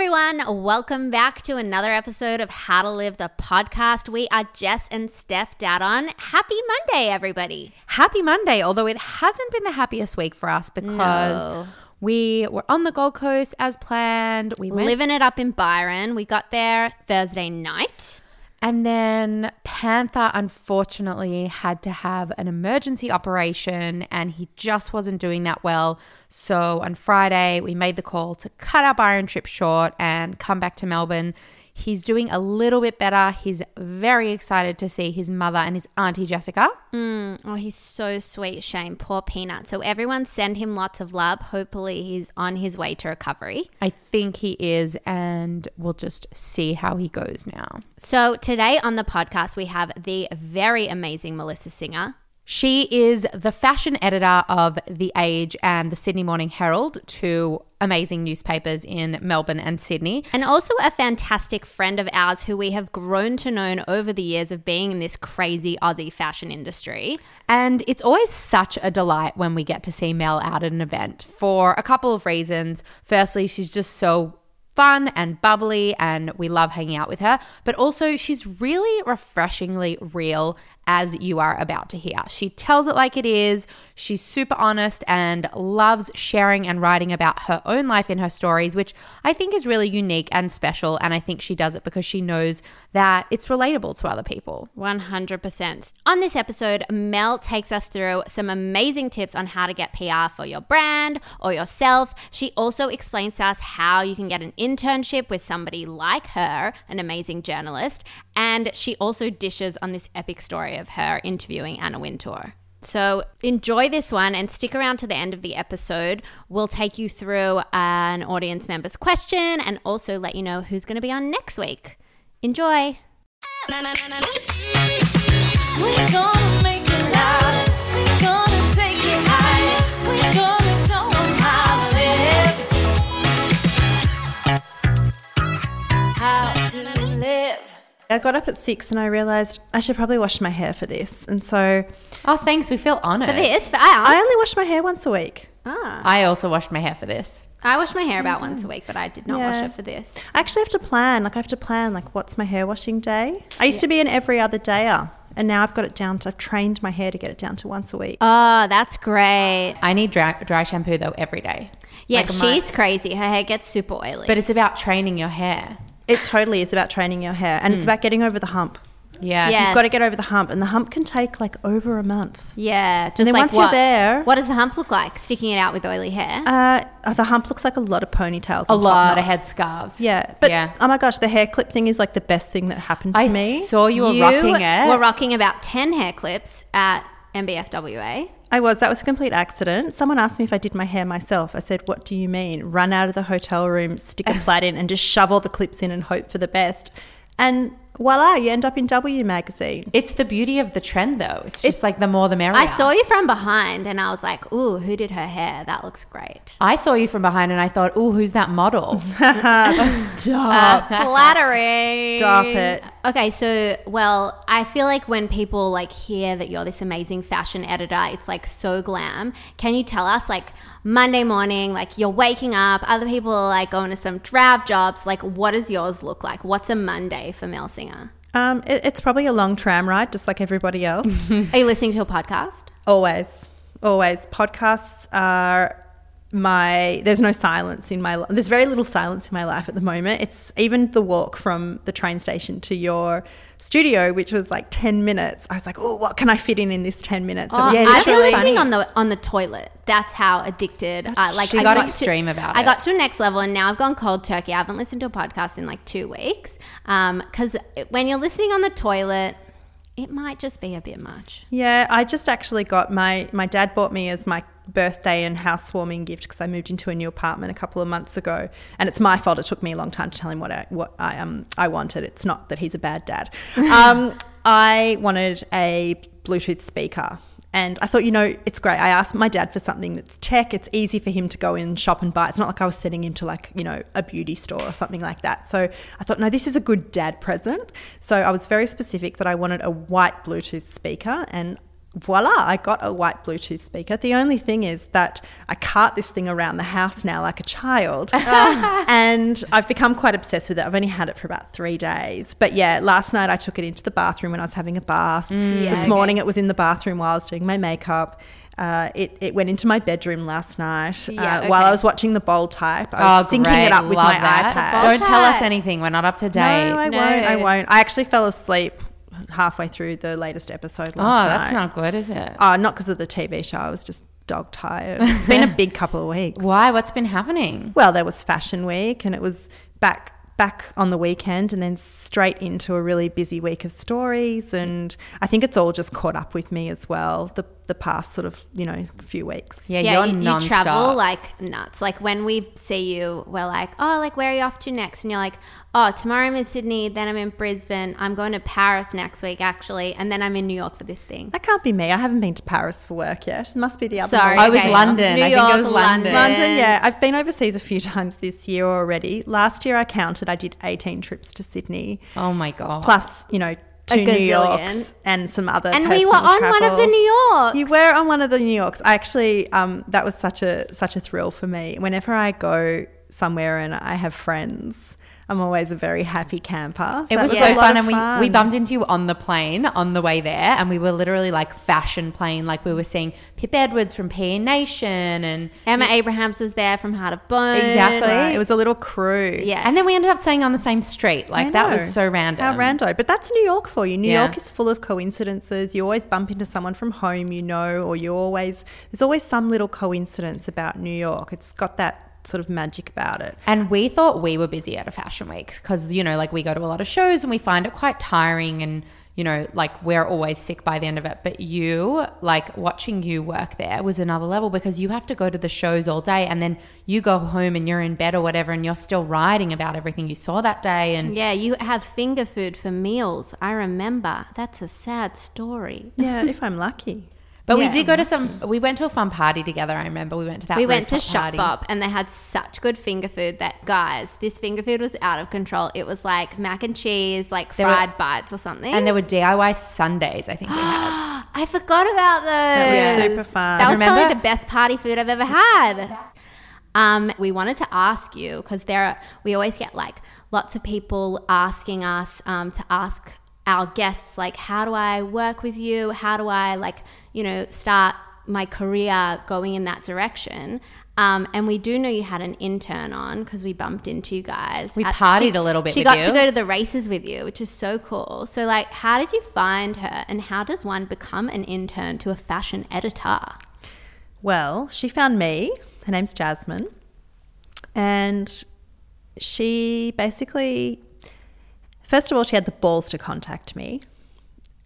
everyone. Welcome back to another episode of How to Live the podcast. We are Jess and Steph Dadon. Happy Monday, everybody. Happy Monday, although it hasn't been the happiest week for us because No. we were on the Gold Coast as planned. We went Living it up in Byron. We got there Thursday night. And then Panther unfortunately had to have an emergency operation and he just wasn't doing that well. So on Friday, we made the call to cut our Byron trip short and come back to Melbourne. He's doing a little bit better. He's very excited to see his mother and his auntie Jessica. Mm, oh, he's so sweet, Shane. Poor Peanut. So, everyone send him lots of love. Hopefully, he's on his way to recovery. I think he is, and we'll just see how he goes now. So, today on the podcast, we have the very amazing Melissa Singer. She is the fashion editor of The Age and the Sydney Morning Herald, two amazing newspapers in Melbourne and Sydney. And also a fantastic friend of ours who we have grown to know over the years of being in this crazy Aussie fashion industry. And it's always such a delight when we get to see Mel out at an event for a couple of reasons. Firstly, she's just so fun and bubbly, and we love hanging out with her. But also, she's really refreshingly real, as you are about to hear. She tells it like it is. She's super honest and loves sharing and writing about her own life in her stories, which I think is really unique and special. And I think she does it because she knows that it's relatable to other people. 100%. On this episode, Mel takes us through some amazing tips on how to get PR for your brand or yourself. She also explains to us how you can get an internship with somebody like her, an amazing journalist. And she also dishes on this epic story of her interviewing Anna Wintour. So enjoy this one and stick around to the end of the episode. We'll take you through an audience member's question and also let you know who's going to be on next week. Enjoy. We're gonna make it I got up at six and I realized I should probably wash my hair for this. And so Oh, thanks. We feel honored. For this, for us. I only wash my hair once a week. Ah. I also washed my hair for this. I wash my hair about once a week, but I did not wash it for this. I actually have to plan. Like I have to plan like what's my hair washing day. I used to be an every other dayer. And now I've got it down to I've trained my hair to get it down to once a week. Oh, that's great. I need dry, dry shampoo though every day. Yeah, Like, my- she's crazy. Her hair gets super oily. But it's about training your hair. It totally is about training your hair and it's about getting over the hump. Yeah. Yeah. You've got to get over the hump and the hump can take like over a month. yeah, just then like once you're there- what does the hump look like? Sticking it out with oily hair? Uh, the hump looks like a lot of ponytails. A and top lot of knots. headscarves. Yeah. But yeah. oh my gosh, the hair clip thing is like the best thing that happened to I me. I saw you were rocking it. were rocking about 10 hair clips at MBFWA. I was. That was a complete accident. Someone asked me if I did my hair myself. I said, What do you mean? Run out of the hotel room, stick a plait in, and just shove all the clips in and hope for the best. And voila, you end up in W magazine. it's the beauty of the trend though. It's just like the more the merrier. I saw you from behind and I was like, ooh, who did her hair? That looks great. I saw you from behind and I thought, ooh, who's that model? Stop. Uh, flattering. Stop it. Okay, so well, I feel like when people like hear that you're this amazing fashion editor, it's like so glam. Can you tell us like Monday morning, like you're waking up, other people are like going to some drab jobs, like what does yours look like? What's a Monday for Mel Singer? Um, it- it's probably a long tram ride, just like everybody else. Are you listening to a podcast? always, always. Podcasts are my. There's no silence in my. There's very little silence in my life at the moment. It's even the walk from the train station to your studio, which was like ten minutes. I was like, oh, what can I fit in in this ten minutes? It Oh, was Yeah, I've that's listening on the on the toilet. That's how addicted. I like she I got to- extreme about I it. got to a next level, and now I've gone cold turkey. I haven't listened to a podcast in like two weeks. Um, Because when you're listening on the toilet, it might just be a bit much. Yeah, I just actually got my my dad bought me as my birthday and housewarming gift because I moved into a new apartment a couple of months ago, and it's my fault. It took me a long time to tell him what I what I um I wanted. It's not that he's a bad dad. Um, I wanted a Bluetooth speaker. And I thought, you know, it's great. I asked my dad for something that's tech. It's easy for him to go in, shop and buy. It's not like I was sending him to like, you know, a beauty store or something like that. So I thought, no, this is a good dad present. So I was very specific that I wanted a white Bluetooth speaker and voila, I got a white Bluetooth speaker. The only thing is that I cart this thing around the house now like a child. and I've become quite obsessed with it. I've only had it for about three days. But yeah, last night I took it into the bathroom when I was having a bath. Yeah, this okay. morning it was in the bathroom while I was doing my makeup. Uh, it, it went into my bedroom last night Yeah, uh, while. I was watching the bold type. I was syncing it up with Oh, Love my that. iPad. Don't tell us anything. We're not up to date. No, I No. won't. I won't. I actually fell asleep halfway through the latest episode oh, last that's night. not good, is it? Oh, not because of the TV show. I was just dog tired. It's been a big couple of weeks. Why? What's been happening? Well, there was Fashion Week, and it was back back on the weekend, and then straight into a really busy week of stories. And I think it's all just caught up with me as well. The the past sort of you know few weeks. Yeah, yeah, you're you, you travel like nuts. Like when we see you, we're like, oh, like where are you off to next? And you're like, oh, tomorrow I'm in Sydney, then I'm in Brisbane. I'm going to Paris next week, actually, and then I'm in New York for this thing. That can't be me. I haven't been to Paris for work yet. It must be the other. Sorry, one. I was okay. London. New I think it York, was London. London, yeah. I've been overseas a few times this year already. Last year I counted, I did 18 trips to Sydney, Oh my god. plus, you know, two New. Yorks and some other And we were on one of the New Yorks. You were on one of the New Yorks. I actually, um, that was such a such a thrill for me. Whenever I go somewhere and I have friends, I'm always a very happy camper. It that was so fun, of and we, we bumped into you on the plane on the way there, and we were literally like fashion plane, like we were seeing Pip Edwards from PE Nation, and Emma Abrahams was there from Heart of Bone. Exactly. Right, It was a little crew. Yeah. and then we ended up staying on the same street. Like that was so random. How rando. But that's New York for you. New Yeah. York is full of coincidences. You always bump into someone from home you know, or you always, there's always some little coincidence about New York. It's got that sort of magic about it. And we thought we were busy at a fashion week because, you know, like we go to a lot of shows and we find it quite tiring and, you know, like we're always sick by the end of it. But you, like watching you work there was another level because you have to go to the shows all day and then you go home and you're in bed or whatever and you're still writing about everything you saw that day. And Yeah, you have finger food for meals. I remember. That's a sad story. Yeah, if I'm lucky. But Yeah. we did go to some. We went to a fun party together. I remember we went to that. we went to Shopbop and they had such good finger food that guys, this finger food was out of control. It was like mac and cheese, like There were- fried bites or something. and there were DIY sundaes. I think we had. I forgot about those. That was super fun. That was Remember? probably the best party food I've ever had. Um, we wanted to ask you because there are, we always get like lots of people asking us um, to ask our guests like how do I work with you? How do I like you know start my career going in that direction? Um, and we do know you had an intern on because we bumped into you guys. We At- partied she- a little bit She with got you. to go to the races with you, which is so cool. So, like, how did you find her, and how does one become an intern to a fashion editor? Well, she found me. Her name's Jasmine. And she basically, first of all, she had the balls to contact me.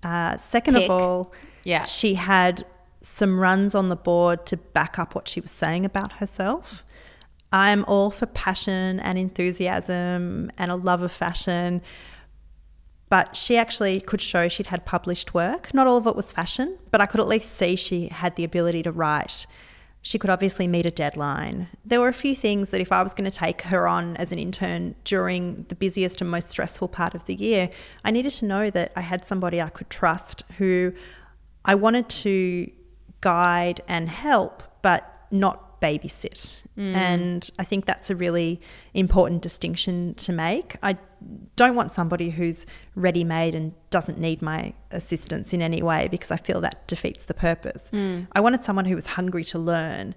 Uh, second Tick. of all, Yeah. she had some runs on the board to back up what she was saying about herself. I'm all for passion and enthusiasm and a love of fashion. But she actually could show she'd had published work. Not all of it was fashion, but I could at least see she had the ability to write. She could obviously meet a deadline. There were a few things that if I was going to take her on as an intern during the busiest and most stressful part of the year, I needed to know that I had somebody I could trust who I wanted to guide and help, but not babysit. Mm. And I think that's a really important distinction to make. I don't want somebody who's ready made and doesn't need my assistance in any way because I feel that defeats the purpose. Hmm. I wanted someone who was hungry to learn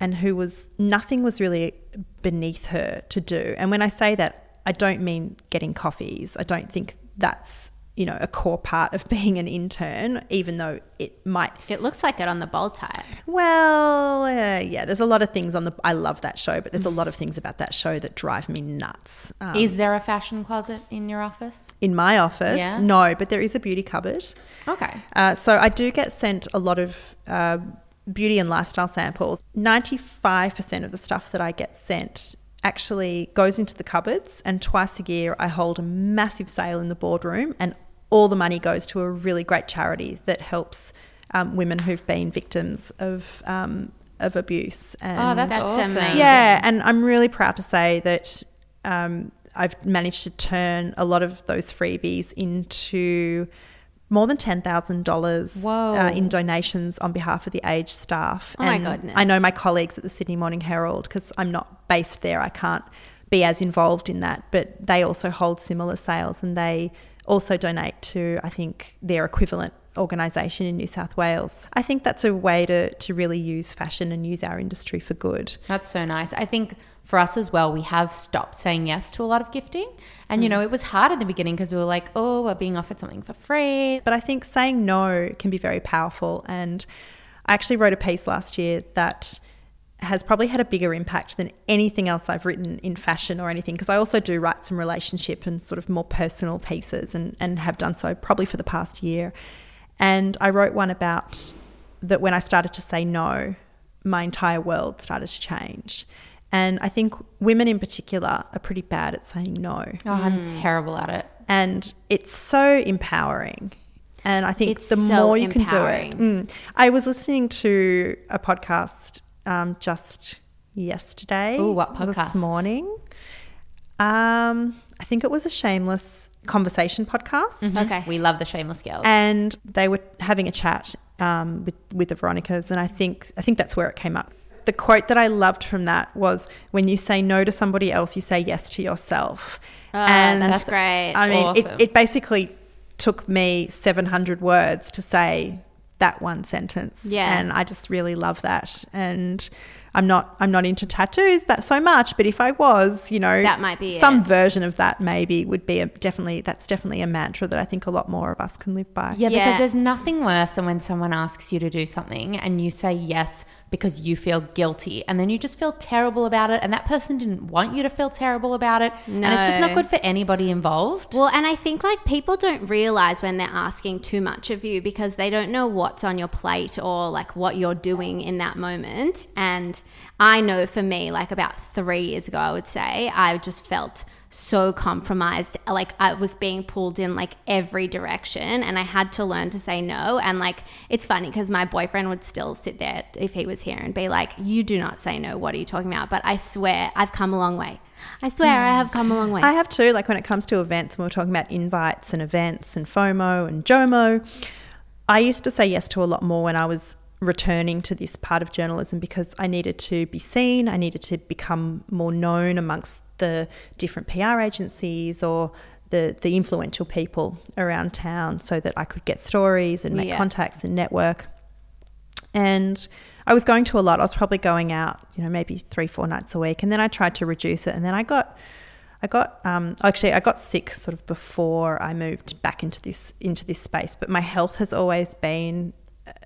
and who was nothing was really beneath her to do. And when I say that, I don't mean getting coffees. I don't think that's you know a core part of being an intern, even though it might It looks like it on the bold type. well, uh, yeah, there's a lot of things on the. I love that show, but there's a lot of things about that show that drive me nuts. Um, Is there a fashion closet in your office? in my office, Yeah. no, but there is a beauty cupboard. Okay. Uh, so I do get sent a lot of uh, beauty and lifestyle samples. Ninety-five percent of the stuff that I get sent actually goes into the cupboards, and twice a year I hold a massive sale in the boardroom, and all the money goes to a really great charity that helps um, women who've been victims of um, of abuse. And Oh, that's, That's awesome. amazing. yeah, and I'm really proud to say that um, I've managed to turn a lot of those freebies into more than ten thousand dollars uh, in donations on behalf of the Age staff. Oh my And goodness. I know my colleagues at the Sydney Morning Herald because I'm not based there. I can't be as involved in that, but they also hold similar sales and they also donate to I think their equivalent organisation in New South Wales. I think that's a way to to really use fashion and use our industry for good. That's so nice. I think for us as well, we have stopped saying yes to a lot of gifting. And, you Mm. know, it was hard in the beginning because we were like, oh, we're being offered something for free. But I think saying no can be very powerful. And I actually wrote a piece last year that has probably had a bigger impact than anything else I've written in fashion or anything. Because I also do write some relationship and sort of more personal pieces and, and have done so probably for the past year. And I wrote one about that when I started to say no, my entire world started to change. And I think women in particular are pretty bad at saying no Oh, I'm terrible at it. and it's so empowering. And I think It's the so more you can do empowering. it. Mm. I was listening to a podcast um, just yesterday. Ooh, what podcast? This morning. Um, I think it was a shameless conversation podcast. Okay. We love the shameless girls. And they were having a chat um, with, with the Veronicas, and I think I think that's where it came up. The quote that I loved from that was, "When you say no to somebody else, you say yes to yourself." And that's great. I mean, Awesome. it, it basically took me 700 words to say that one sentence. Yeah. And I just really love that. And I'm not I'm not into tattoos that so much, but if I was, you know, That might be some it. version of that maybe would be a, definitely that's definitely a mantra that I think a lot more of us can live by. yeah, Yeah. because there's nothing worse than when someone asks you to do something and you say yes because you feel guilty and then you just feel terrible about it and that person didn't want you to feel terrible about it. And it's just not good for anybody involved. Well, and I think like people don't realize when they're asking too much of you because they don't know what's on your plate or like what you're doing in that moment. And I know for me, like about three years ago, I would say, I just felt so compromised. Like I was being pulled in like every direction and I had to learn to say no. And like it's funny because my boyfriend would still sit there if he was here and be like, You do not say no. What are you talking about? But I swear I've come a long way. I swear I have come a long way. I have too, like when it comes to events, when we're talking about invites and events and FOMO and JOMO, I used to say yes to a lot more when I was returning to this part of journalism because I needed to be seen, I needed to become more known amongst the different PR agencies or the, the influential people around town so that I could get stories and make Yeah. contacts and network. And I was going to a lot. I was probably going out, you know, maybe three, four nights a week. And then I tried to reduce it. And then I got, I got, um, actually, I got sick sort of before I moved back into this into this space. But my health has always been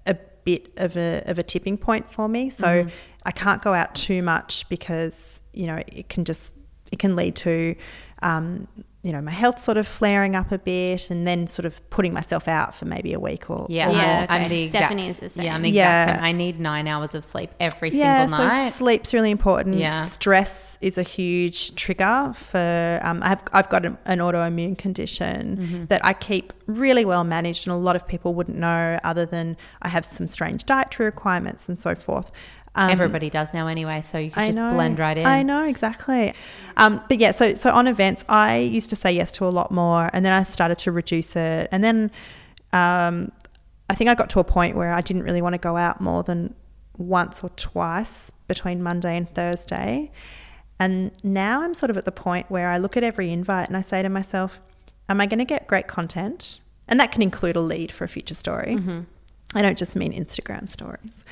a bit of a of a tipping point for me. So I can't go out too much because you know it can just it can lead to um, you know my health sort of flaring up a bit and then sort of putting myself out for maybe a week or Yeah, or Yeah, I'm- okay. I'm the exact, Stephanie is the same. Yeah, I'm the Yeah. exact same. I need nine hours of sleep every yeah, single night. so sleep's really important. Yeah. Stress is a huge trigger for. Um, I've I've got an, an autoimmune condition Mm-hmm. that I keep really well managed, and a lot of people wouldn't know other than I have some strange dietary requirements and so forth. Um, Everybody does now anyway, so you can I just know. blend right in. I know exactly. Um, but yeah, so so on events, I used to say yes to a lot more, and then I started to reduce it, and then um, I think I got to a point where I didn't really want to go out more than once or twice between Monday and Thursday, and now I'm sort of at the point where I look at every invite and I say to myself, "Am I going to get great content?" And that can include a lead for a future story. I don't just mean Instagram stories.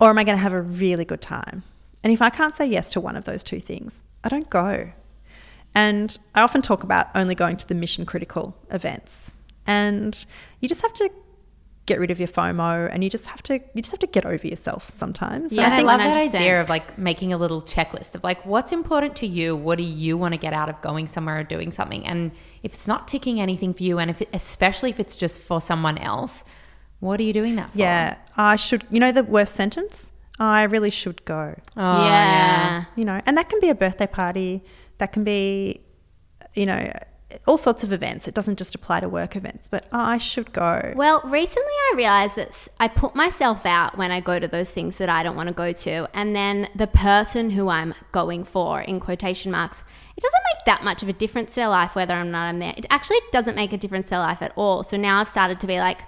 or am I going to have a really good time? And if I can't say yes to one of those two things, I don't go. And I often talk about only going to the mission critical events. And you just have to get rid of your FOMO and you just have to you just have to get over yourself sometimes. Yeah, and I think love that 100%. idea of like making a little checklist of like what's important to you, what do you want to get out of going somewhere or doing something, and if it's not ticking anything for you, and if it, especially if it's just for someone else, what are you doing that for? Yeah, I should you know the worst sentence? I really should go. Oh, yeah. you know, and that can be a birthday party, that can be, you know, all sorts of events. It doesn't just apply to work events, but oh, I should go. Well, recently I realized that I put myself out when I go to those things that I don't want to go to. And then the person who I'm going for, in quotation marks, it doesn't make that much of a difference to their life whether or not I'm there. It actually doesn't make a difference to their life at all. So now I've started to be like,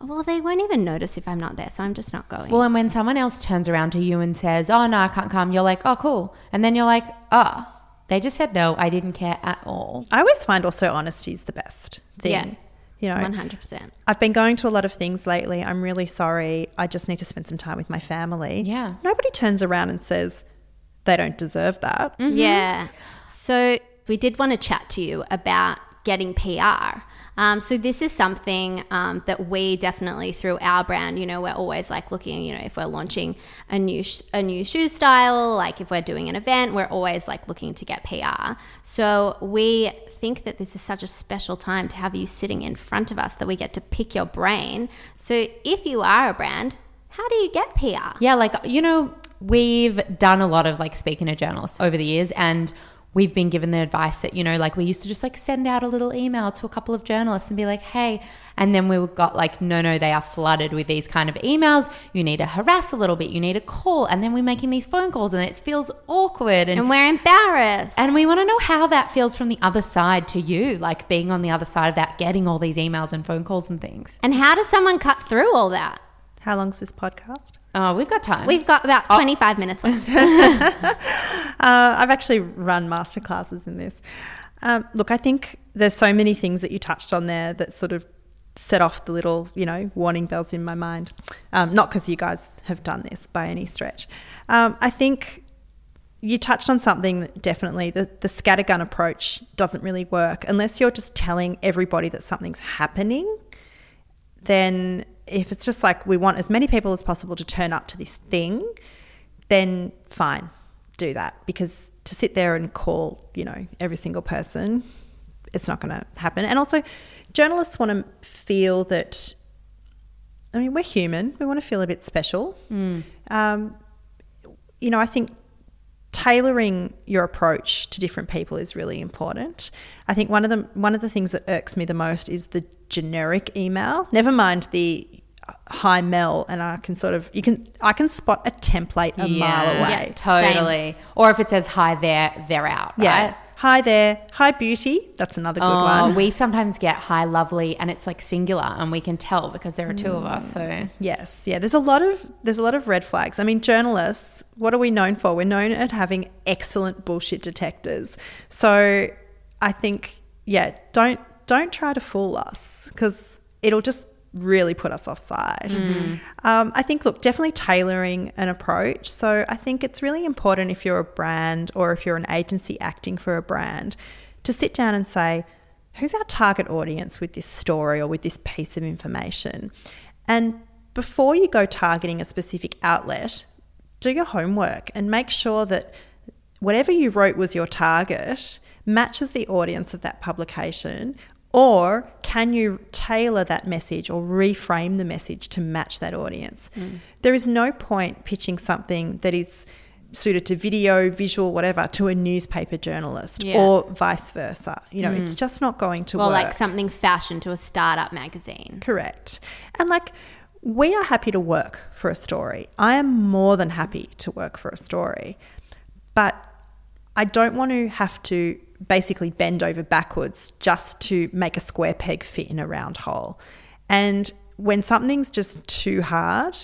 well, they won't even notice if I'm not there. So I'm just not going. Well, and when someone else turns around to you and says, "Oh no, I can't come," you're like, "Oh, cool," and then you're like, "Oh, they just said no. I didn't care at all." I always find also honesty is the best thing. Yeah. You know, 100%. I've been going to a lot of things lately. I'm really sorry. I just need to spend some time with my family. Yeah. Nobody turns around and says they don't deserve that. Mm-hmm. Yeah. So we did want to chat to you about getting PR. Um, so this is something um, that we definitely through our brand, you know, we're always like looking, you know, if we're launching a new sh- a new shoe style, like if we're doing an event, we're always like looking to get PR. So we think that this is such a special time to have you sitting in front of us that we get to pick your brain. So if you are a brand, how do you get PR? Yeah, like you know, we've done a lot of like speaking to journalists over the years and we've been given the advice that, you know, like we used to just like send out a little email to a couple of journalists and be like, hey, and then we got like, no, no, they are flooded with these kind of emails. You need to harass a little bit, you need to call, and then we're making these phone calls and it feels awkward and And we're embarrassed. and we want to know how that feels from the other side to you, like being on the other side of that, getting all these emails and phone calls and things. and how does someone cut through all that? How long's this podcast? Oh, we've got time. We've got about 25 minutes left. Uh, I've actually run masterclasses in this. Um, look, I think there's so many things that you touched on there that sort of set off the little, you know, warning bells in my mind. Um, not because you guys have done this by any stretch. Um, I think you touched on something that definitely the, the scattergun approach doesn't really work unless you're just telling everybody that something's happening. Then, if it's just like we want as many people as possible to turn up to this thing, then fine, do that. Because to sit there and call, you know, every single person, it's not going to happen. And also, journalists want to feel that. I mean, we're human. We want to feel a bit special. Um, you know, I think tailoring your approach to different people is really important. I think one of the one of the things that irks me the most is the generic email. Never mind the uh, hi Mel, and I can sort of you can I can spot a template a mile away. Yeah. totally. Or if it says hi there, they're out. Yeah. right? Hi there. Hi beauty. That's another good Oh, one. we sometimes get hi lovely and it's like singular and we can tell because there are two of us. So Yes, yeah. There's a lot of there's a lot of red flags. I mean, journalists. What are we known for? We're known at having excellent bullshit detectors. So I think, yeah, don't don't try to fool us because it'll just really put us offside. Um, I think, look, definitely tailoring an approach. So I think it's really important if you're a brand or if you're an agency acting for a brand to sit down and say, who's our target audience with this story or with this piece of information? And before you go targeting a specific outlet, do your homework and make sure that whatever you wrote was your target matches the audience of that publication or can you tailor that message or reframe the message to match that audience mm. there is no point pitching something that is suited to video visual whatever to a newspaper journalist Yeah. or vice versa you know it's mm. just not going to or work Or like something fashion to a startup magazine. Correct. And like, we are happy to work for a story. I am more than happy to work for a story. But I don't want to have to basically bend over backwards just to make a square peg fit in a round hole. And when something's just too hard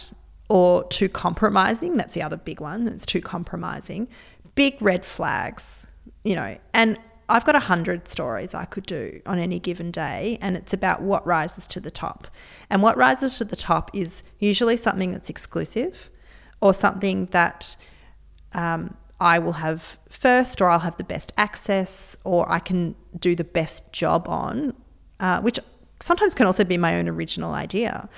or too compromising, that's the other big one, it's too compromising, big red flags, you know, and I've got a hundred stories I could do on any given day, and it's about what rises to the top. And what rises to the top is usually something that's exclusive or something that um, I will have first, or I'll have the best access, or I can do the best job on, uh, which sometimes can also be my own original idea.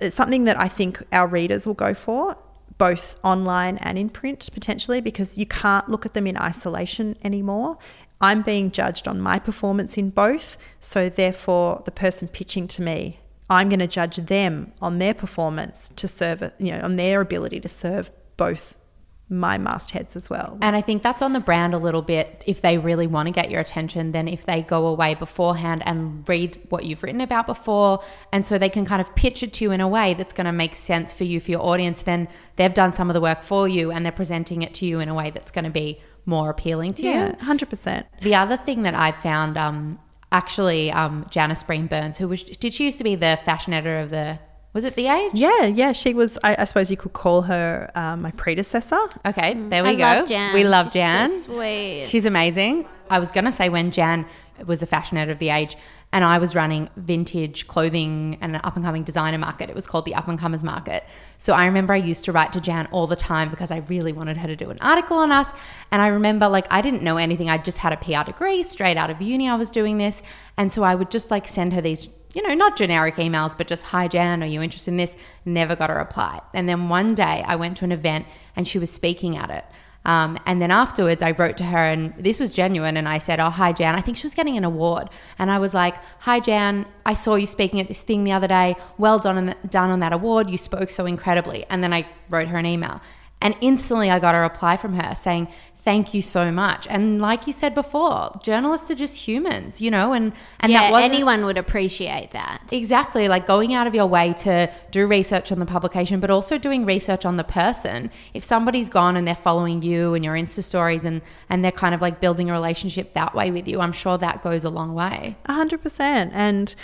It's something that I think our readers will go for, both online and in print potentially, because you can't look at them in isolation anymore. I'm being judged on my performance in both, so therefore, the person pitching to me, I'm going to judge them on their performance to serve, you know, on their ability to serve both my mastheads as well. And I think that's on the brand a little bit. If they really want to get your attention, then if they go away beforehand and read what you've written about before, and so they can kind of pitch it to you in a way that's going to make sense for you, for your audience, then they've done some of the work for you and they're presenting it to you in a way that's going to be more appealing to yeah, you. hundred percent. The other thing that I found, um, actually, um, Janice Breen Burns, who was, did she used to be the fashion editor of the, was it The Age? Yeah, yeah. She was. I, I suppose you could call her um, my predecessor. Okay, there we I go. love Jan. We love She's Jan. So sweet. She's amazing. I was going to say when Jan was a fashion editor of The Age and I was running vintage clothing and an up and coming designer market. It was called the Up and Comers Market. So I remember I used to write to Jan all the time because I really wanted her to do an article on us. And I remember like I didn't know anything. I just had a PR degree straight out of uni. I was doing this. And so I would just like send her these you know, not generic emails, but just, hi, Jan, are you interested in this? Never got a reply. And then one day I went to an event and she was speaking at it. Um, and then afterwards, I wrote to her, and this was genuine. And I said, Oh, hi, Jan. I think she was getting an award. And I was like, Hi, Jan. I saw you speaking at this thing the other day. Well done done on that award. You spoke so incredibly. And then I wrote her an email. And instantly, I got a reply from her saying, Thank you so much. And like you said before, journalists are just humans, you know, and, and yeah, that anyone would appreciate that. Exactly, like going out of your way to do research on the publication, but also doing research on the person. If somebody's gone and they're following you and your Insta stories and, and they're kind of like building a relationship that way with you, I'm sure that goes a long way. A hundred percent. And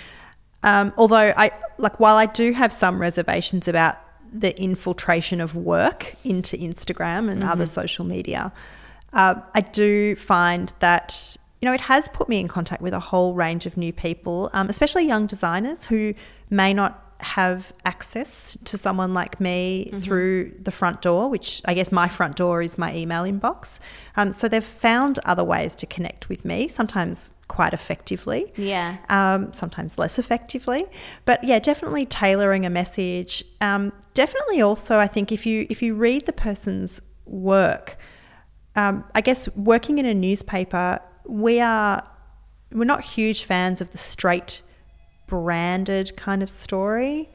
um, although I like, while I do have some reservations about the infiltration of work into Instagram and other social media, uh, I do find that you know it has put me in contact with a whole range of new people, um, especially young designers who may not have access to someone like me through the front door, which I guess my front door is my email inbox. Um, so they've found other ways to connect with me, sometimes quite effectively Yeah. um, sometimes less effectively. But yeah, definitely tailoring a message. Um, definitely also, I think if you if you read the person's work, um, I guess working in a newspaper, we are we're not huge fans of the straight branded kind of story.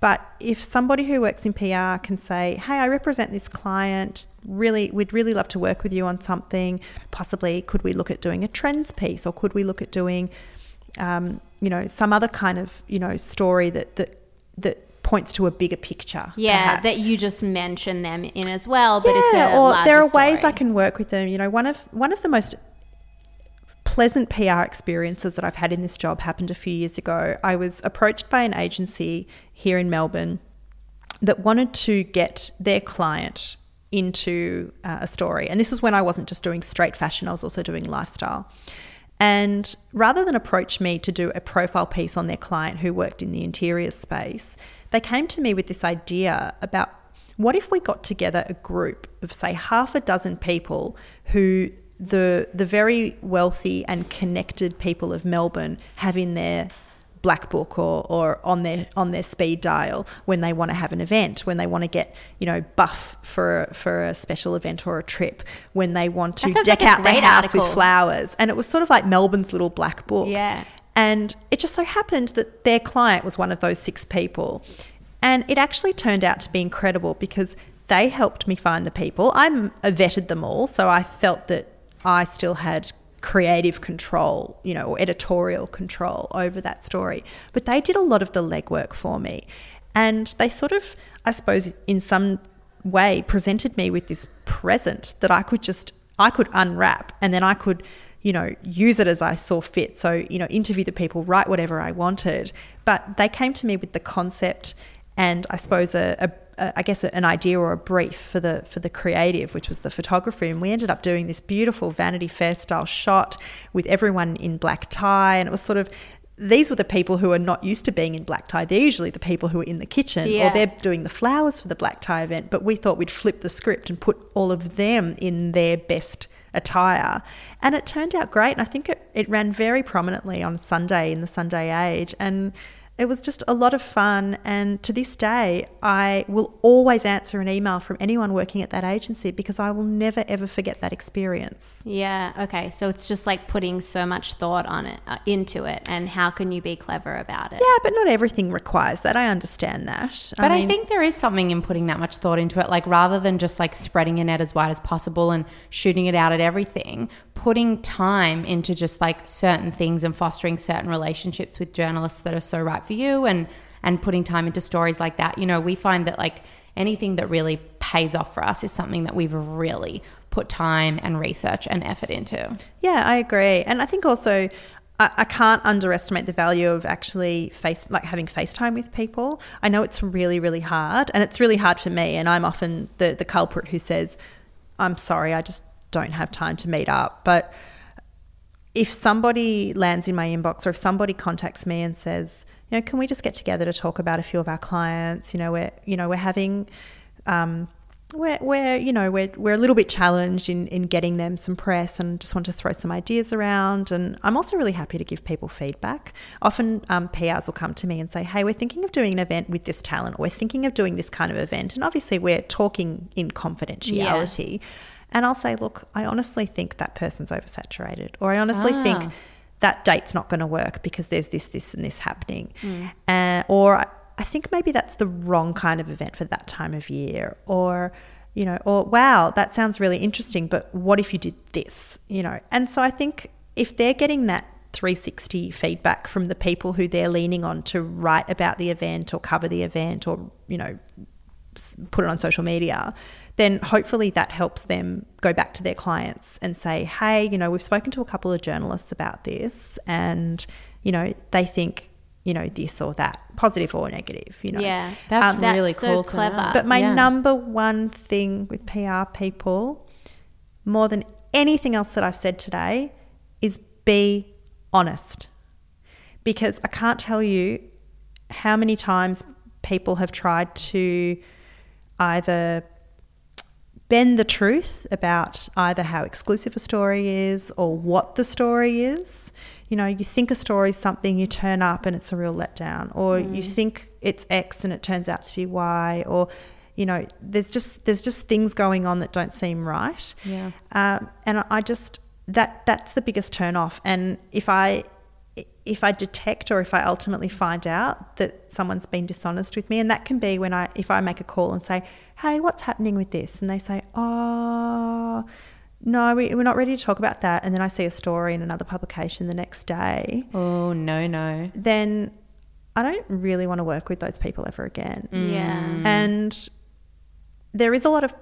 But if somebody who works in PR can say, "Hey, I represent this client. Really, we'd really love to work with you on something. Possibly, could we look at doing a trends piece, or could we look at doing, um, you know, some other kind of you know story that that that points to a bigger picture? Yeah, perhaps. that you just mention them in as well, but it's a or there are ways story. I can work with them. You know, one of one of the most pleasant PR experiences that I've had in this job happened a few years ago. I was approached by an agency here in Melbourne that wanted to get their client into uh, a story. And this was when I wasn't just doing straight fashion, I was also doing lifestyle. And rather than approach me to do a profile piece on their client who worked in the interior space, they came to me with this idea about what if we got together a group of, say, half a dozen people who the, the very wealthy and connected people of Melbourne have in their black book or, or on their on their speed dial when they want to have an event when they want to get you know buff for for a special event or a trip when they want to deck like out their house article. with flowers and it was sort of like Melbourne's little black book Yeah. And it just so happened that their client was one of those six people and it actually turned out to be incredible because they helped me find the people I'm uh, vetted them all so I felt that I still had creative control, you know, or editorial control over that story. But they did a lot of the legwork for me. And they sort of, I suppose, in some way presented me with this present that I could just, I could unwrap and then I could, you know, use it as I saw fit. So, you know, interview the people, write whatever I wanted. But they came to me with the concept and I suppose a, a, I guess an idea or a brief for the for the creative, which was the photography, and we ended up doing this beautiful Vanity Fair style shot with everyone in black tie, and it was sort of. These were the people who are not used to being in black tie. They're usually the people who are in the kitchen Yeah. or they're doing the flowers for the black tie event. But we thought we'd flip the script and put all of them in their best attire. And it turned out great. And I think it, it ran very prominently on Sunday in the Sunday Age. And it was just a lot of fun. And to this day, I will always answer an email from anyone working at that agency because I will never ever forget that experience. Yeah. Okay. So it's just like putting so much thought on it, uh, into it, and how can you be clever about it? Yeah, but not everything requires that. I understand that. But I, mean, think there is something in putting that much thought into it. Like rather than just like spreading a net as wide as possible and shooting it out at everything, putting time into just like certain things and fostering certain relationships with journalists that are so right for you and and putting time into stories like that. You know, we find that like anything that really pays off for us is something that we've really put time and research and effort into. Yeah, I agree. And I think also I, can't underestimate the value of actually face like having FaceTime with people. I know it's really, really hard and it's really hard for me and I'm often the, the culprit who says, I'm sorry, I just don't have time to meet up. But if somebody lands in my inbox or if somebody contacts me and says, you know, can we just get together to talk about a few of our clients? You know, we're you know, we're having um, we're, we're you know we're, we're a little bit challenged in, in getting them some press and just want to throw some ideas around. And i'm also really happy to give people feedback. Often um, prs will come to me and say hey we're thinking of doing an event with this talent or we're thinking of doing this kind of event. And obviously we're talking in confidentiality and i'll say look i honestly think that person's oversaturated or i honestly Ah. think that date's not going to work because there's this this and this happening uh, or I- I think maybe that's the wrong kind of event for that time of year. Or, you know, or wow, that sounds really interesting, but what if you did this? You know, and so I think if they're getting that 360 feedback from the people who they're leaning on to write about the event or cover the event or, you know, put it on social media, then hopefully that helps them go back to their clients and say, hey, you know, we've spoken to a couple of journalists about this and, you know, they think, you know, this or that, positive or negative, you know. Yeah. That's um, That's really so cool to clever. But my Yeah. number one thing with PR people, more than anything else that I've said today, is be honest. Because I can't tell you how many times people have tried to either bend the truth about either how exclusive a story is or what the story is. You know, you think a story is something, you turn up and it's a real letdown, or you think it's X and it turns out to be Y, or you know, there's just there's just things going on that don't seem right. Yeah. Um, and I just that that's the biggest turn off. And if I if I detect or if I ultimately find out that someone's been dishonest with me, and that can be when I if I make a call and say, "Hey, what's happening with this?" and they say, "Oh, no, we, we're not ready to talk about that," and then I see a story in another publication the next day, Oh, no, no. then I don't really want to work with those people ever again. Mm. Yeah. And there is a lot of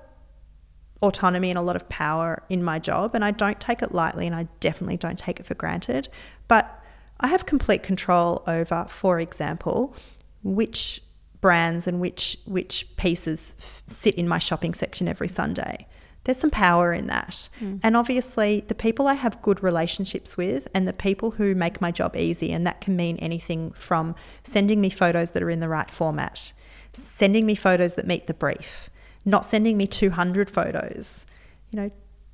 autonomy and a lot of power in my job, and I don't take it lightly, and I definitely don't take it for granted. But I have complete control over, for example, which brands and which which pieces sit in my shopping section every Sunday. There's some power in that. Hmm. And obviously, the people I have good relationships with and the people who make my job easy, and that can mean anything from sending me photos that are in the right format, sending me photos that meet the brief, not sending me 200 photos. You know,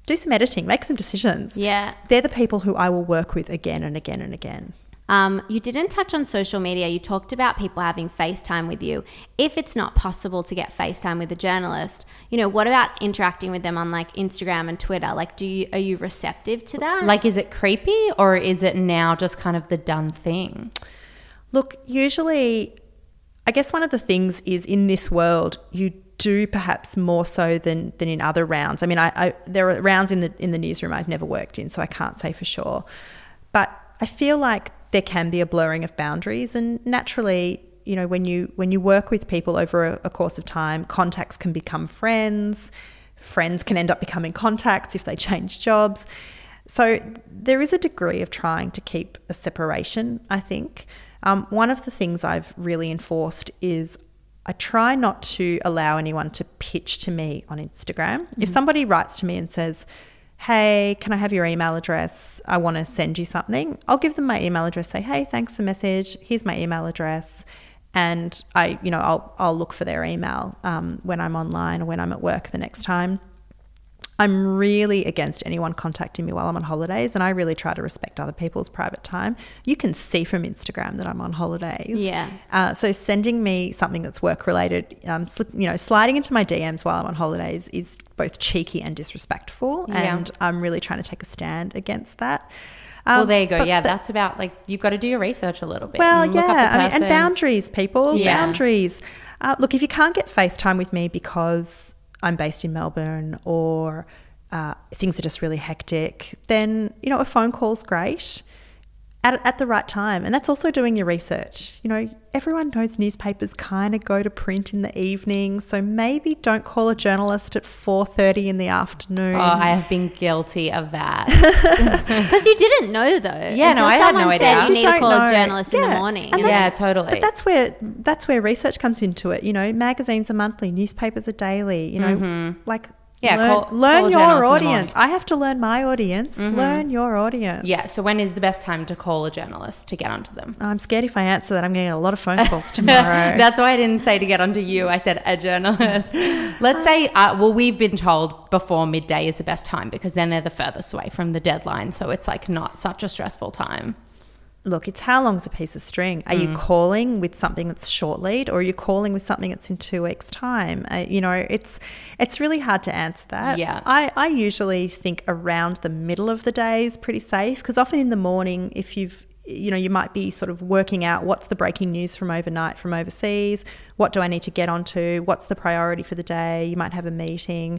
do some editing, make some decisions. Yeah. They're the people who I will work with again and again and again. Um, you didn't touch on social media. You talked about people having FaceTime with you. If it's not possible to get FaceTime with a journalist, you know, what about interacting with them on like Instagram and Twitter? Like, do you are you receptive to that? Like, is it creepy or is it now just kind of the done thing? Look, usually, I guess one of the things is in this world, you do perhaps more so than than in other rounds. I mean, I, I there are rounds in the in the newsroom I've never worked in, so I can't say for sure. But I feel like there can be a blurring of boundaries, and naturally, you know, when you when you work with people over a, a course of time, contacts can become friends. Friends can end up becoming contacts if they change jobs. So there is a degree of trying to keep a separation, I think. Um, one of the things I've really enforced is I try not to allow anyone to pitch to me on Instagram. If somebody writes to me and says, Hey, can I have your email address? I want to send you something. I'll give them my email address, say, Hey, thanks for the message. Here's my email address. And I, you know, I'll, I'll look for their email um, when I'm online or when I'm at work the next time. I'm really against anyone contacting me while I'm on holidays, and I really try to respect other people's private time. You can see from Instagram that I'm on holidays. Yeah. Uh, so sending me something that's work related, um, slip, you know, sliding into my DMs while I'm on holidays is both cheeky and disrespectful, Yeah. and I'm really trying to take a stand against that. Well, Um, there you go. but- yeah, but- that's about like you've got to do your research a little bit. well, and look up the yeah, I mean, and boundaries, people, Yeah. boundaries. Uh, look, if you can't get FaceTime with me because I'm based in Melbourne or uh, things are just really hectic, then you know a phone call's great at, at the right time, and that's also doing your research. You know, everyone knows newspapers kind of go to print in the evening, so maybe don't call a journalist at four thirty in the afternoon. Oh, I have been guilty of that. Because you didn't know though. Yeah, no, I had no idea. Said you You need to don't call a know. journalist in the morning. And Yeah, totally. But that's where that's where research comes into it. You know, magazines are monthly, newspapers are daily. You know, like Mm-hmm. Yeah, learn, call- learn call your journalist in the audience. Mm-hmm. I have to learn my audience. Learn your audience. yeah. So when is the best time to call a journalist to get onto them? I'm scared if I answer that, I'm getting a lot of phone calls tomorrow. That's why I didn't say to get onto you. I said a journalist. Let's say, uh, well, we've been told before midday is the best time because then they're the furthest away from the deadline. So it's like not such a stressful time. Look, it's how long's a piece of string? Are Mm. you calling with something that's short lead, or are you calling with something that's in two weeks' time? Uh, you know, it's it's really hard to answer that. Yeah. I, I usually think around the middle of the day is pretty safe because often in the morning, if you've you know, you might be sort of working out what's the breaking news from overnight from overseas. What do I need to get onto? What's the priority for the day? You might have a meeting.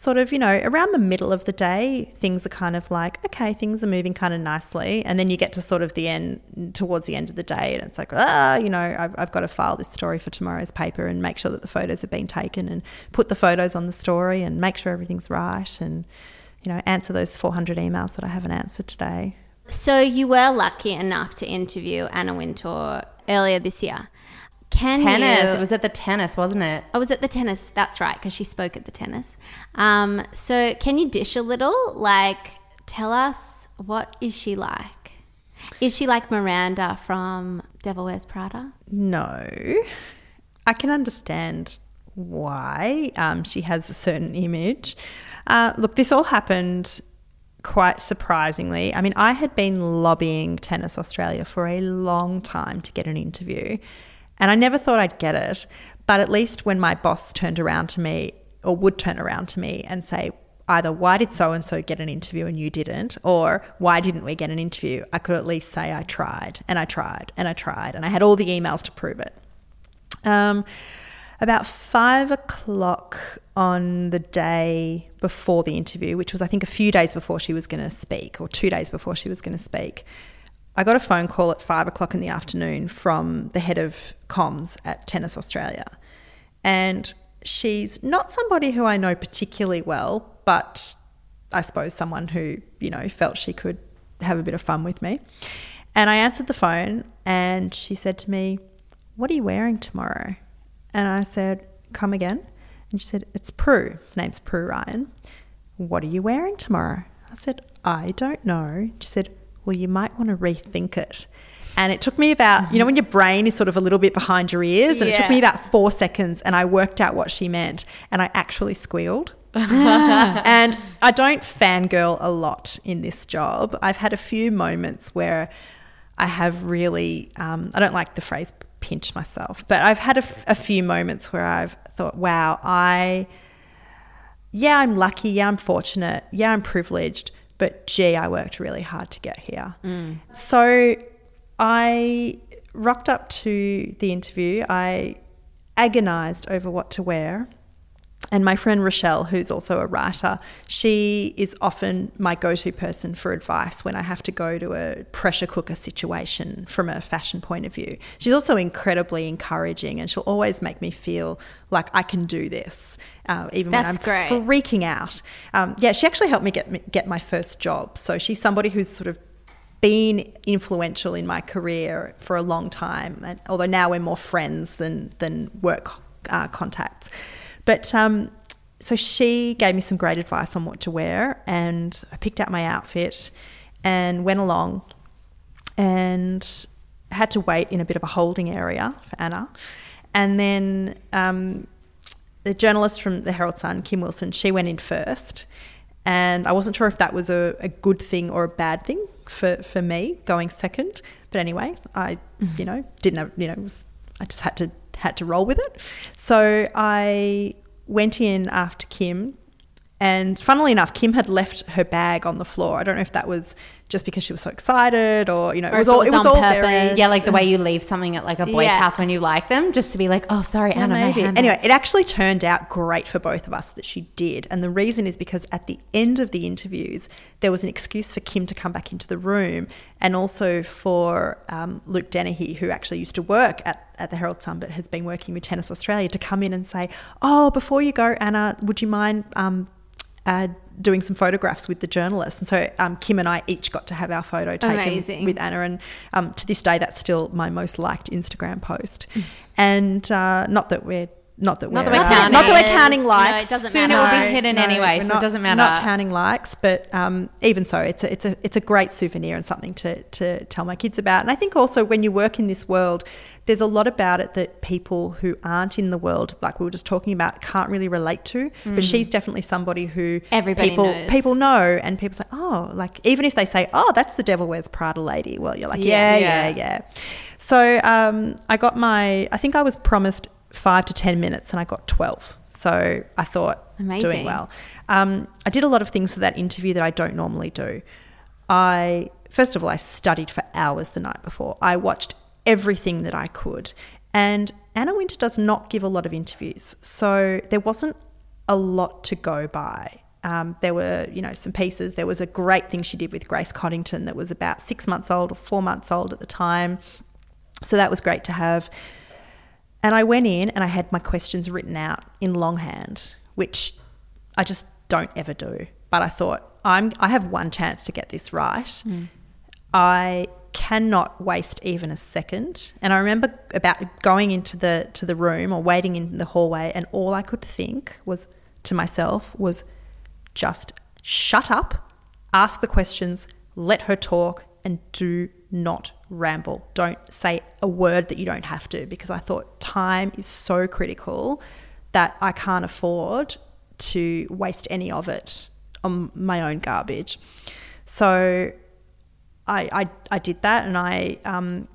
Sort of, you know, around the middle of the day, things are kind of like, okay, things are moving kind of nicely. And then you get to sort of the end, towards the end of the day, and it's like, ah, you know, I've, I've got to file this story for tomorrow's paper and make sure that the photos have been taken and put the photos on the story and make sure everything's right and, you know, answer those 400 emails that I haven't answered today. So you were lucky enough to interview Anna Wintour earlier this year. Can Tennis. you? It was at the tennis, wasn't it? I was at the tennis. That's right, because she spoke at the tennis. Um, so can you dish a little? Like, tell us what is she like? Is she like Miranda from Devil Wears Prada? No. I can understand why um, she has a certain image. Uh, look, this all happened quite surprisingly. I mean, I had been lobbying Tennis Australia for a long time to get an interview, and I never thought I'd get it. But at least when my boss turned around to me, or would turn around to me and say, either why did so and so get an interview and you didn't, or why didn't we get an interview, I could at least say I tried and I tried and I tried, and I had all the emails to prove it. Um, about five o'clock on the day before the interview, which was, I think, a few days before she was going to speak, or two days before she was going to speak, I got a phone call at five o'clock in the afternoon from the head of comms at Tennis Australia. And she's not somebody who I know particularly well, but I suppose someone who, you know, felt she could have a bit of fun with me. And I answered the phone and she said to me, What are you wearing tomorrow? And I said, Come again. And she said, It's Prue. Name's Prue Ryan. What are you wearing tomorrow? I said, I don't know. She said, Well, you might want to rethink it. And it took me about, you know, when your brain is sort of a little bit behind your ears, and it took me about four seconds, and I worked out what she meant, and I actually squealed. and I don't fangirl a lot in this job. I've had a few moments where I have really, um, I don't like the phrase pinch myself, but I've had a, f- a few moments where I've thought, wow, I, yeah, I'm lucky. Yeah, I'm fortunate. Yeah, I'm privileged. But gee, I worked really hard to get here. Mm. So I rocked up to the interview. I agonized over what to wear. And my friend Rochelle, who's also a writer, she is often my go to person for advice when I have to go to a pressure cooker situation from a fashion point of view. She's also incredibly encouraging and she'll always make me feel like I can do this, uh, even That's when I'm great. freaking out. Um, yeah, she actually helped me get, get my first job. So she's somebody who's sort of been influential in my career for a long time, and although now we're more friends than than work uh, contacts. But um, so she gave me some great advice on what to wear, and I picked out my outfit and went along, and had to wait in a bit of a holding area for Anna, and then. Um, the journalist from the Herald Sun, Kim Wilson, she went in first. and I wasn't sure if that was a, a good thing or a bad thing for, for me going second. But anyway, I you know didn't have, you know was, I just had to had to roll with it. So I went in after Kim, and funnily enough, Kim had left her bag on the floor. I don't know if that was just because she was so excited or you know it was if it all was it was all very purpose. Yeah, like the way you leave something at like a boy's Yeah. house when you like them, just to be like, oh, sorry, Yeah, Anna. maybe. Anyway, it actually turned out great for both of us that she did. And the reason is because at the end of the interviews, there was an excuse for Kim to come back into the room and also for um, Luke Dennehy, who actually used to work at, at the Herald Sun but has been working with Tennis Australia, to come in and say, Oh, before you go, Anna, would you mind um, uh, doing some photographs with the journalists. And so um, Kim and I each got to have our photo taken Amazing. with Anna, and um, to this day, that's still my most liked Instagram post. And uh, not that we're not that Not we're that we're uh, counting. not that we're No, counting it likes. doesn't Soon matter. it will be hidden anyway, we're so not- it doesn't matter. Not counting likes, but um, even so, it's a, it's a it's a great souvenir and something to to tell my kids about. And I think also when you work in this world, there's a lot about it that people who aren't in the world, like we were just talking about, can't really relate to. But she's definitely somebody who Everybody people knows. people know, and people say, oh, like even if they say, oh, that's the Devil Wears Prada lady. Well, you're like, Yeah. yeah, yeah, yeah. So um, I got my, I think I was promised five to 10 minutes and I got 12. So I thought, Amazing. doing well. Um, I did a lot of things for that interview that I don't normally do. I, first of all, I studied for hours the night before. I watched everything that I could. And Anna Wintour does not give a lot of interviews. So there wasn't a lot to go by. Um, there were, you know, some pieces. There was a great thing she did with Grace Coddington that was about six months old or four months old at the time. So that was great to have. And I went in and I had my questions written out in longhand, which I just don't ever do. But I thought, I'm I have one chance to get this right. Hmm. I cannot waste even a second. And I remember about going into the to the room or waiting in the hallway and all I could think was to myself was just shut up, ask the questions, let her talk, and do not ramble. Don't say a word that you don't have to because I thought time is so critical that I can't afford to waste any of it on my own garbage. So I, I, I did that and I, um,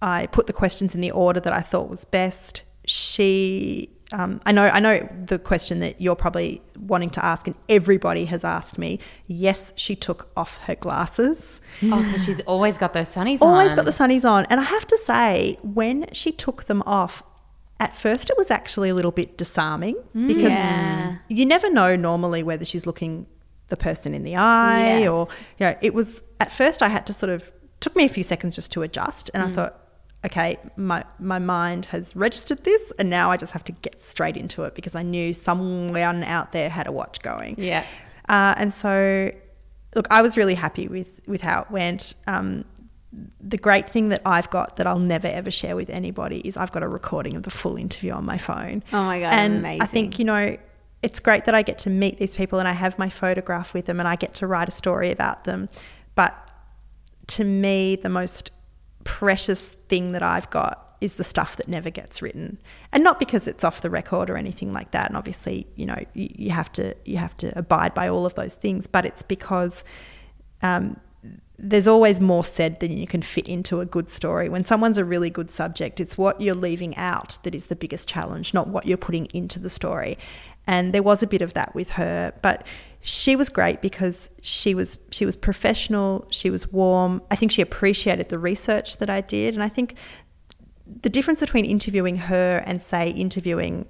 I put the questions in the order that I thought was best. She, um, I know, I know the question that you're probably wanting to ask, and everybody has asked me. Yes, she took off her glasses. Oh, because she's always got those sunnies Always on. got the sunnies on, and I have to say, when she took them off, at first it was actually a little bit disarming because Yeah. you never know normally whether she's looking the person in the eye Yes. or you know it was at first I had to sort of took me a few seconds just to adjust and I thought okay my my mind has registered this and now I just have to get straight into it because I knew someone out there had a watch going Yeah. uh, and so look I was really happy with with how it went um, the great thing that I've got that I'll never ever share with anybody is I've got a recording of the full interview on my phone. Oh my God, And amazing. I think you know it's great that I get to meet these people and I have my photograph with them and I get to write a story about them. But to me, the most precious thing that I've got is the stuff that never gets written, and not because it's off the record or anything like that. And obviously, you know, you, you have to you have to abide by all of those things, but it's because um, there's always more said than you can fit into a good story. When someone's a really good subject, it's what you're leaving out that is the biggest challenge, not what you're putting into the story. And there was a bit of that with her, but she was great because she was she was professional, she was warm. I think she appreciated the research that I did, and I think the difference between interviewing her and say interviewing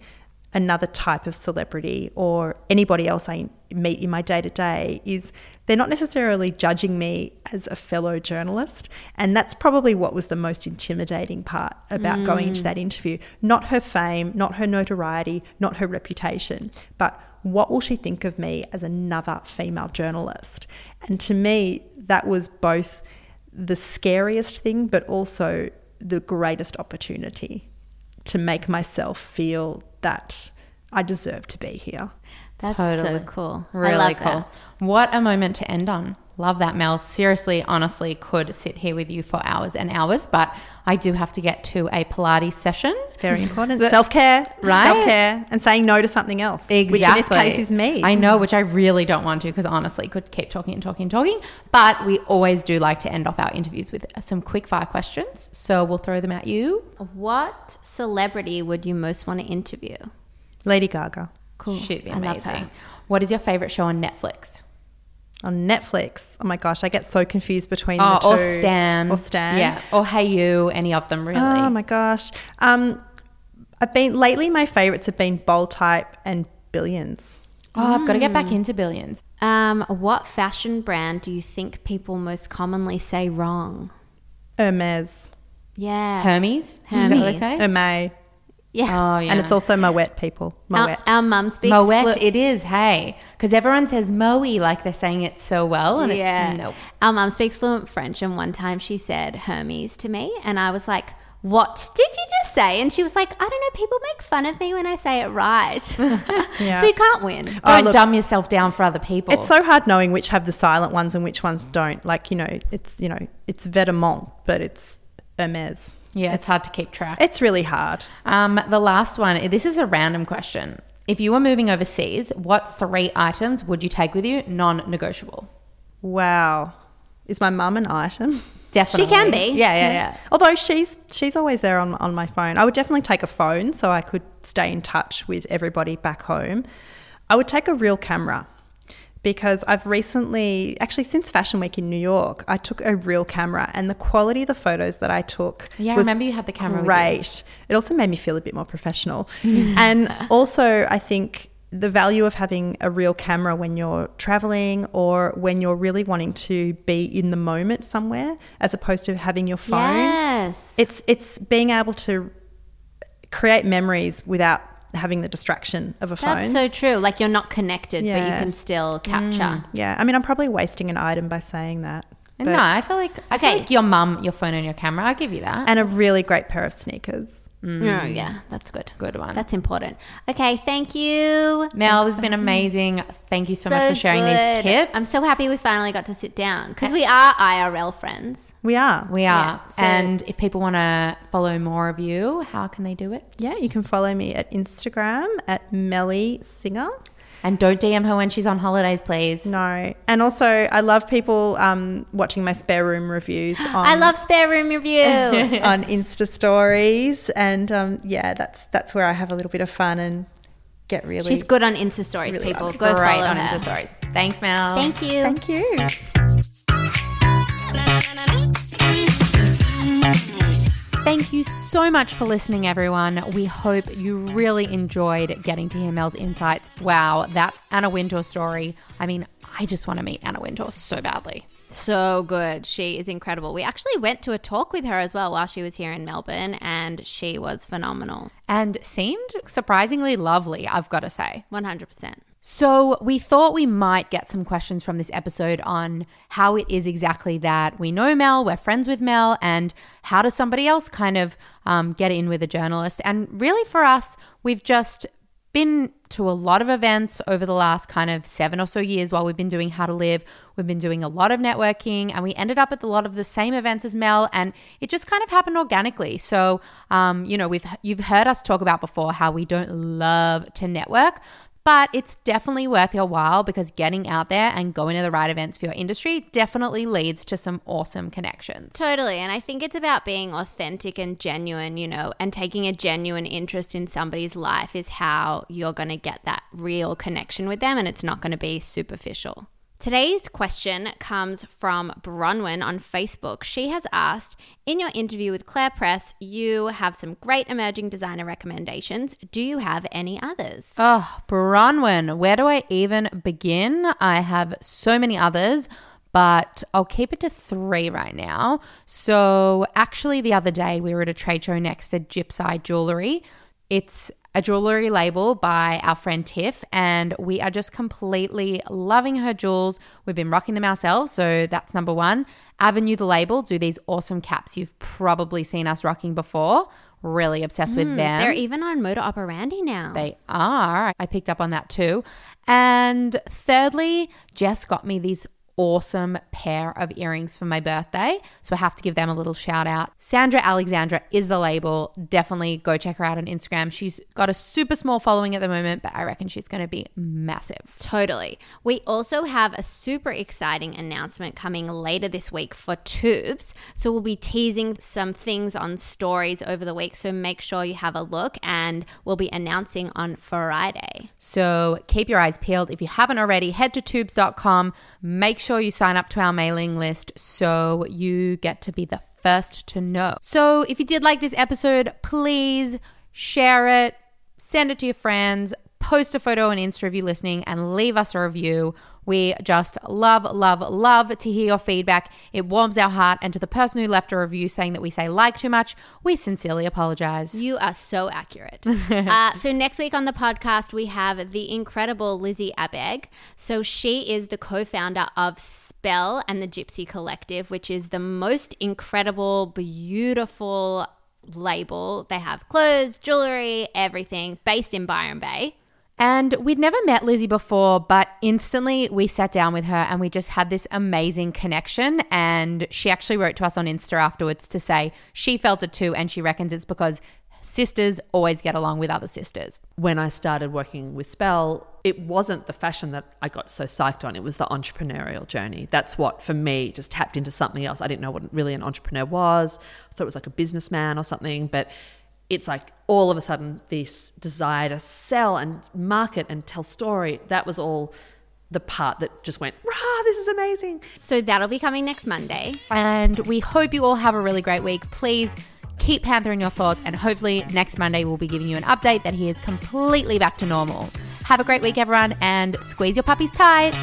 another type of celebrity or anybody else I meet in my day to day is they're not necessarily judging me as a fellow journalist. And that's probably what was the most intimidating part about going into mm. that interview. Not her fame, not her notoriety, not her reputation, but what will she think of me as another female journalist? And to me, that was both the scariest thing, but also the greatest opportunity to make myself feel that I deserve to be here. That's Totally. so cool. Really I love cool. that. What a moment to end on. Love that, Mel. Seriously, honestly, could sit here with you for hours and hours, but I do have to get to a Pilates session. Very important. So- Self care, Right? Self care, and saying no to something else, Exactly. which in this case is me. I know, which I really don't want to because honestly, could keep talking and talking and talking. But we always do like to end off our interviews with some quick fire questions. So we'll throw them at you. What celebrity would you most want to interview? Lady Gaga Cool. Should be I love amazing. her. What is your favorite show on Netflix? On Netflix. Oh my gosh, I get so confused between Oh, the two. or Stan. Or Stan. Yeah. Or Hayu, any of them really. Oh my gosh. Um, I've been lately. My favorites have been Bold Type and Billions. oh, I've got to get Mm. back into billions. Um, what fashion brand do you think people most commonly say wrong? Hermes, Yeah. Hermes? Is that what they Hermes. say? Hermes, yeah. Oh, yeah. and it's also Moet people. Our, Moet. our mum speaks Moet, flu- it is, hey. Because everyone says Moe like they're saying it so well, and yeah. it's nope. Our mum speaks fluent French, and one time she said Hermes to me, and I was like, "What did you just say?" And she was like, "I don't know. People make fun of me when I say it right, Yeah. so you can't win." Oh, Don't look- dumb yourself down for other people. It's so hard knowing which have the silent ones and which ones don't. Like you know, it's you know, it's Vetements, but it's Hermes. yeah, it's hard to keep track. It's really hard. Um, the last one, this is a random question. If you were moving overseas, what three items would you take with you, non negotiable? Wow, is my mum an item? Definitely. She can be. Yeah, yeah, yeah. Although she's she's always there on on my phone. I would definitely take a phone so I could stay in touch with everybody back home. I would take a real camera because I've recently actually since Fashion Week in New York, I took a real camera and the quality of the photos that I took Yeah, I remember you had the camera. Great. It also made me feel a bit more professional. and also I think the value of having a real camera when you're traveling or when you're really wanting to be in the moment somewhere as opposed to having your phone Yes. it's it's being able to create memories without having the distraction of a phone. That's so true. Like you're not connected, but you can still mm. capture. yeah, I mean, I'm probably wasting an item by saying that. But- no, I feel like I feel Okay. like your mum, your phone, and your camera. I'll give you that. and a really great pair of sneakers. Oh, yeah, that's good. Good one. That's important. Okay, thank you. Mel, this has been amazing. Thank you so, much for sharing these tips. I'm so happy we finally got to sit down because we are IRL friends. We are. we are. Yeah, so- and if people want to follow more of you, how can they do it? yeah, you can follow me at Instagram at Melly Singer. And don't DM her when she's on holidays, please. No, and also I love people um, watching my spare room reviews. On, I love spare room review. on Insta stories, and um, yeah, that's that's where I have a little bit of fun and get really. She's good on Insta stories, Really people. good. Go Great follow on her. Insta stories. Thanks, Mel. Thank you. Thank you. Thank you so much for listening, everyone. We hope you really enjoyed getting to hear Mel's insights. Wow, that Anna Wintour story. I mean, I just want to meet Anna Wintour so badly. So good. She is incredible. We actually went to a talk with her as well while she was here in Melbourne, and she was phenomenal. And seemed surprisingly lovely, I've got to say. 100%. So, we thought we might get some questions from this episode on how it is exactly that we know Mel, we're friends with Mel, and how does somebody else kind of um, get in with a journalist. And really, for us, we've just been to a lot of events over the last kind of seven or so years while we've been doing How to Live. We've been doing a lot of networking and we ended up at a lot of the same events as Mel and it just kind of happened organically. So, um, you know, we've you've heard us talk about before how we don't love to network, but it's definitely worth your while because getting out there and going to the right events for your industry definitely leads to some awesome connections. Totally. And I think it's about being authentic and genuine, you know, and taking a genuine interest in somebody's life is how you're going to get that real connection with them and it's not going to be superficial. Today's question comes from Bronwyn on Facebook. She has asked In your interview with Claire Press, you have some great emerging designer recommendations. Do you have any others? Oh, Bronwyn, where do I even begin? I have so many others, but I'll keep it to three right now. So, actually, the other day we were at a trade show next to Gypsy Jewelry. It's a jewelry label by our friend Tiff, and we are just completely loving her jewels. We've been rocking them ourselves, so that's number one. Avenue, the label, do these awesome caps you've probably seen us rocking before. Really obsessed with mm, them. They're even on Moda Operandi now. They are. I picked up on that too. And thirdly, Jess got me these awesome pair of earrings for my birthday. So I have to give them a little shout out. Sandra Alexandra is the label. Definitely go check her out on Instagram. She's got a super small following at the moment, but I reckon she's going to be massive. Totally. We also have a super exciting announcement coming later this week for Twoobs. So we'll be teasing some things on stories over the week. So make sure you have a look and we'll be announcing on Friday. So keep your eyes peeled. If you haven't already, head to twoobs.com. Make sure you sign up to our mailing list so you get to be the first to know. So if you did like this episode, please share it, send it to your friends, post a photo on Insta of you listening, and leave us a review. We just love, love, love to hear your feedback. It warms our heart. And to the person who left a review saying that we say like too much, we sincerely apologize. You are so accurate. uh, so next week on the podcast, we have the incredible Lizzie Abegg. So she is the co-founder of Spell and the Gypsy Collective, which is the most incredible, beautiful label. They have clothes, jewelry, everything, based in Byron Bay. And we'd never met Lizzie before, but instantly we sat down with her and we just had this amazing connection. And she actually wrote to us on Insta afterwards to say she felt it too. And she reckons it's because sisters always get along with other sisters. when I started working with Spell, it wasn't the fashion that I got so psyched on. It was the entrepreneurial journey. That's what, for me, just tapped into something else. I didn't know what really an entrepreneur was. I thought it was like a businessman or something. But it's like all of a sudden this desire to sell and market and tell story. That was all the part that just went, rah, this is amazing. So that'll be coming next Monday. And we hope you all have a really great week. Please keep panthering your thoughts. And hopefully next Monday we'll be giving you an update that he is completely back to normal. Have a great week, everyone, and squeeze your puppies tight.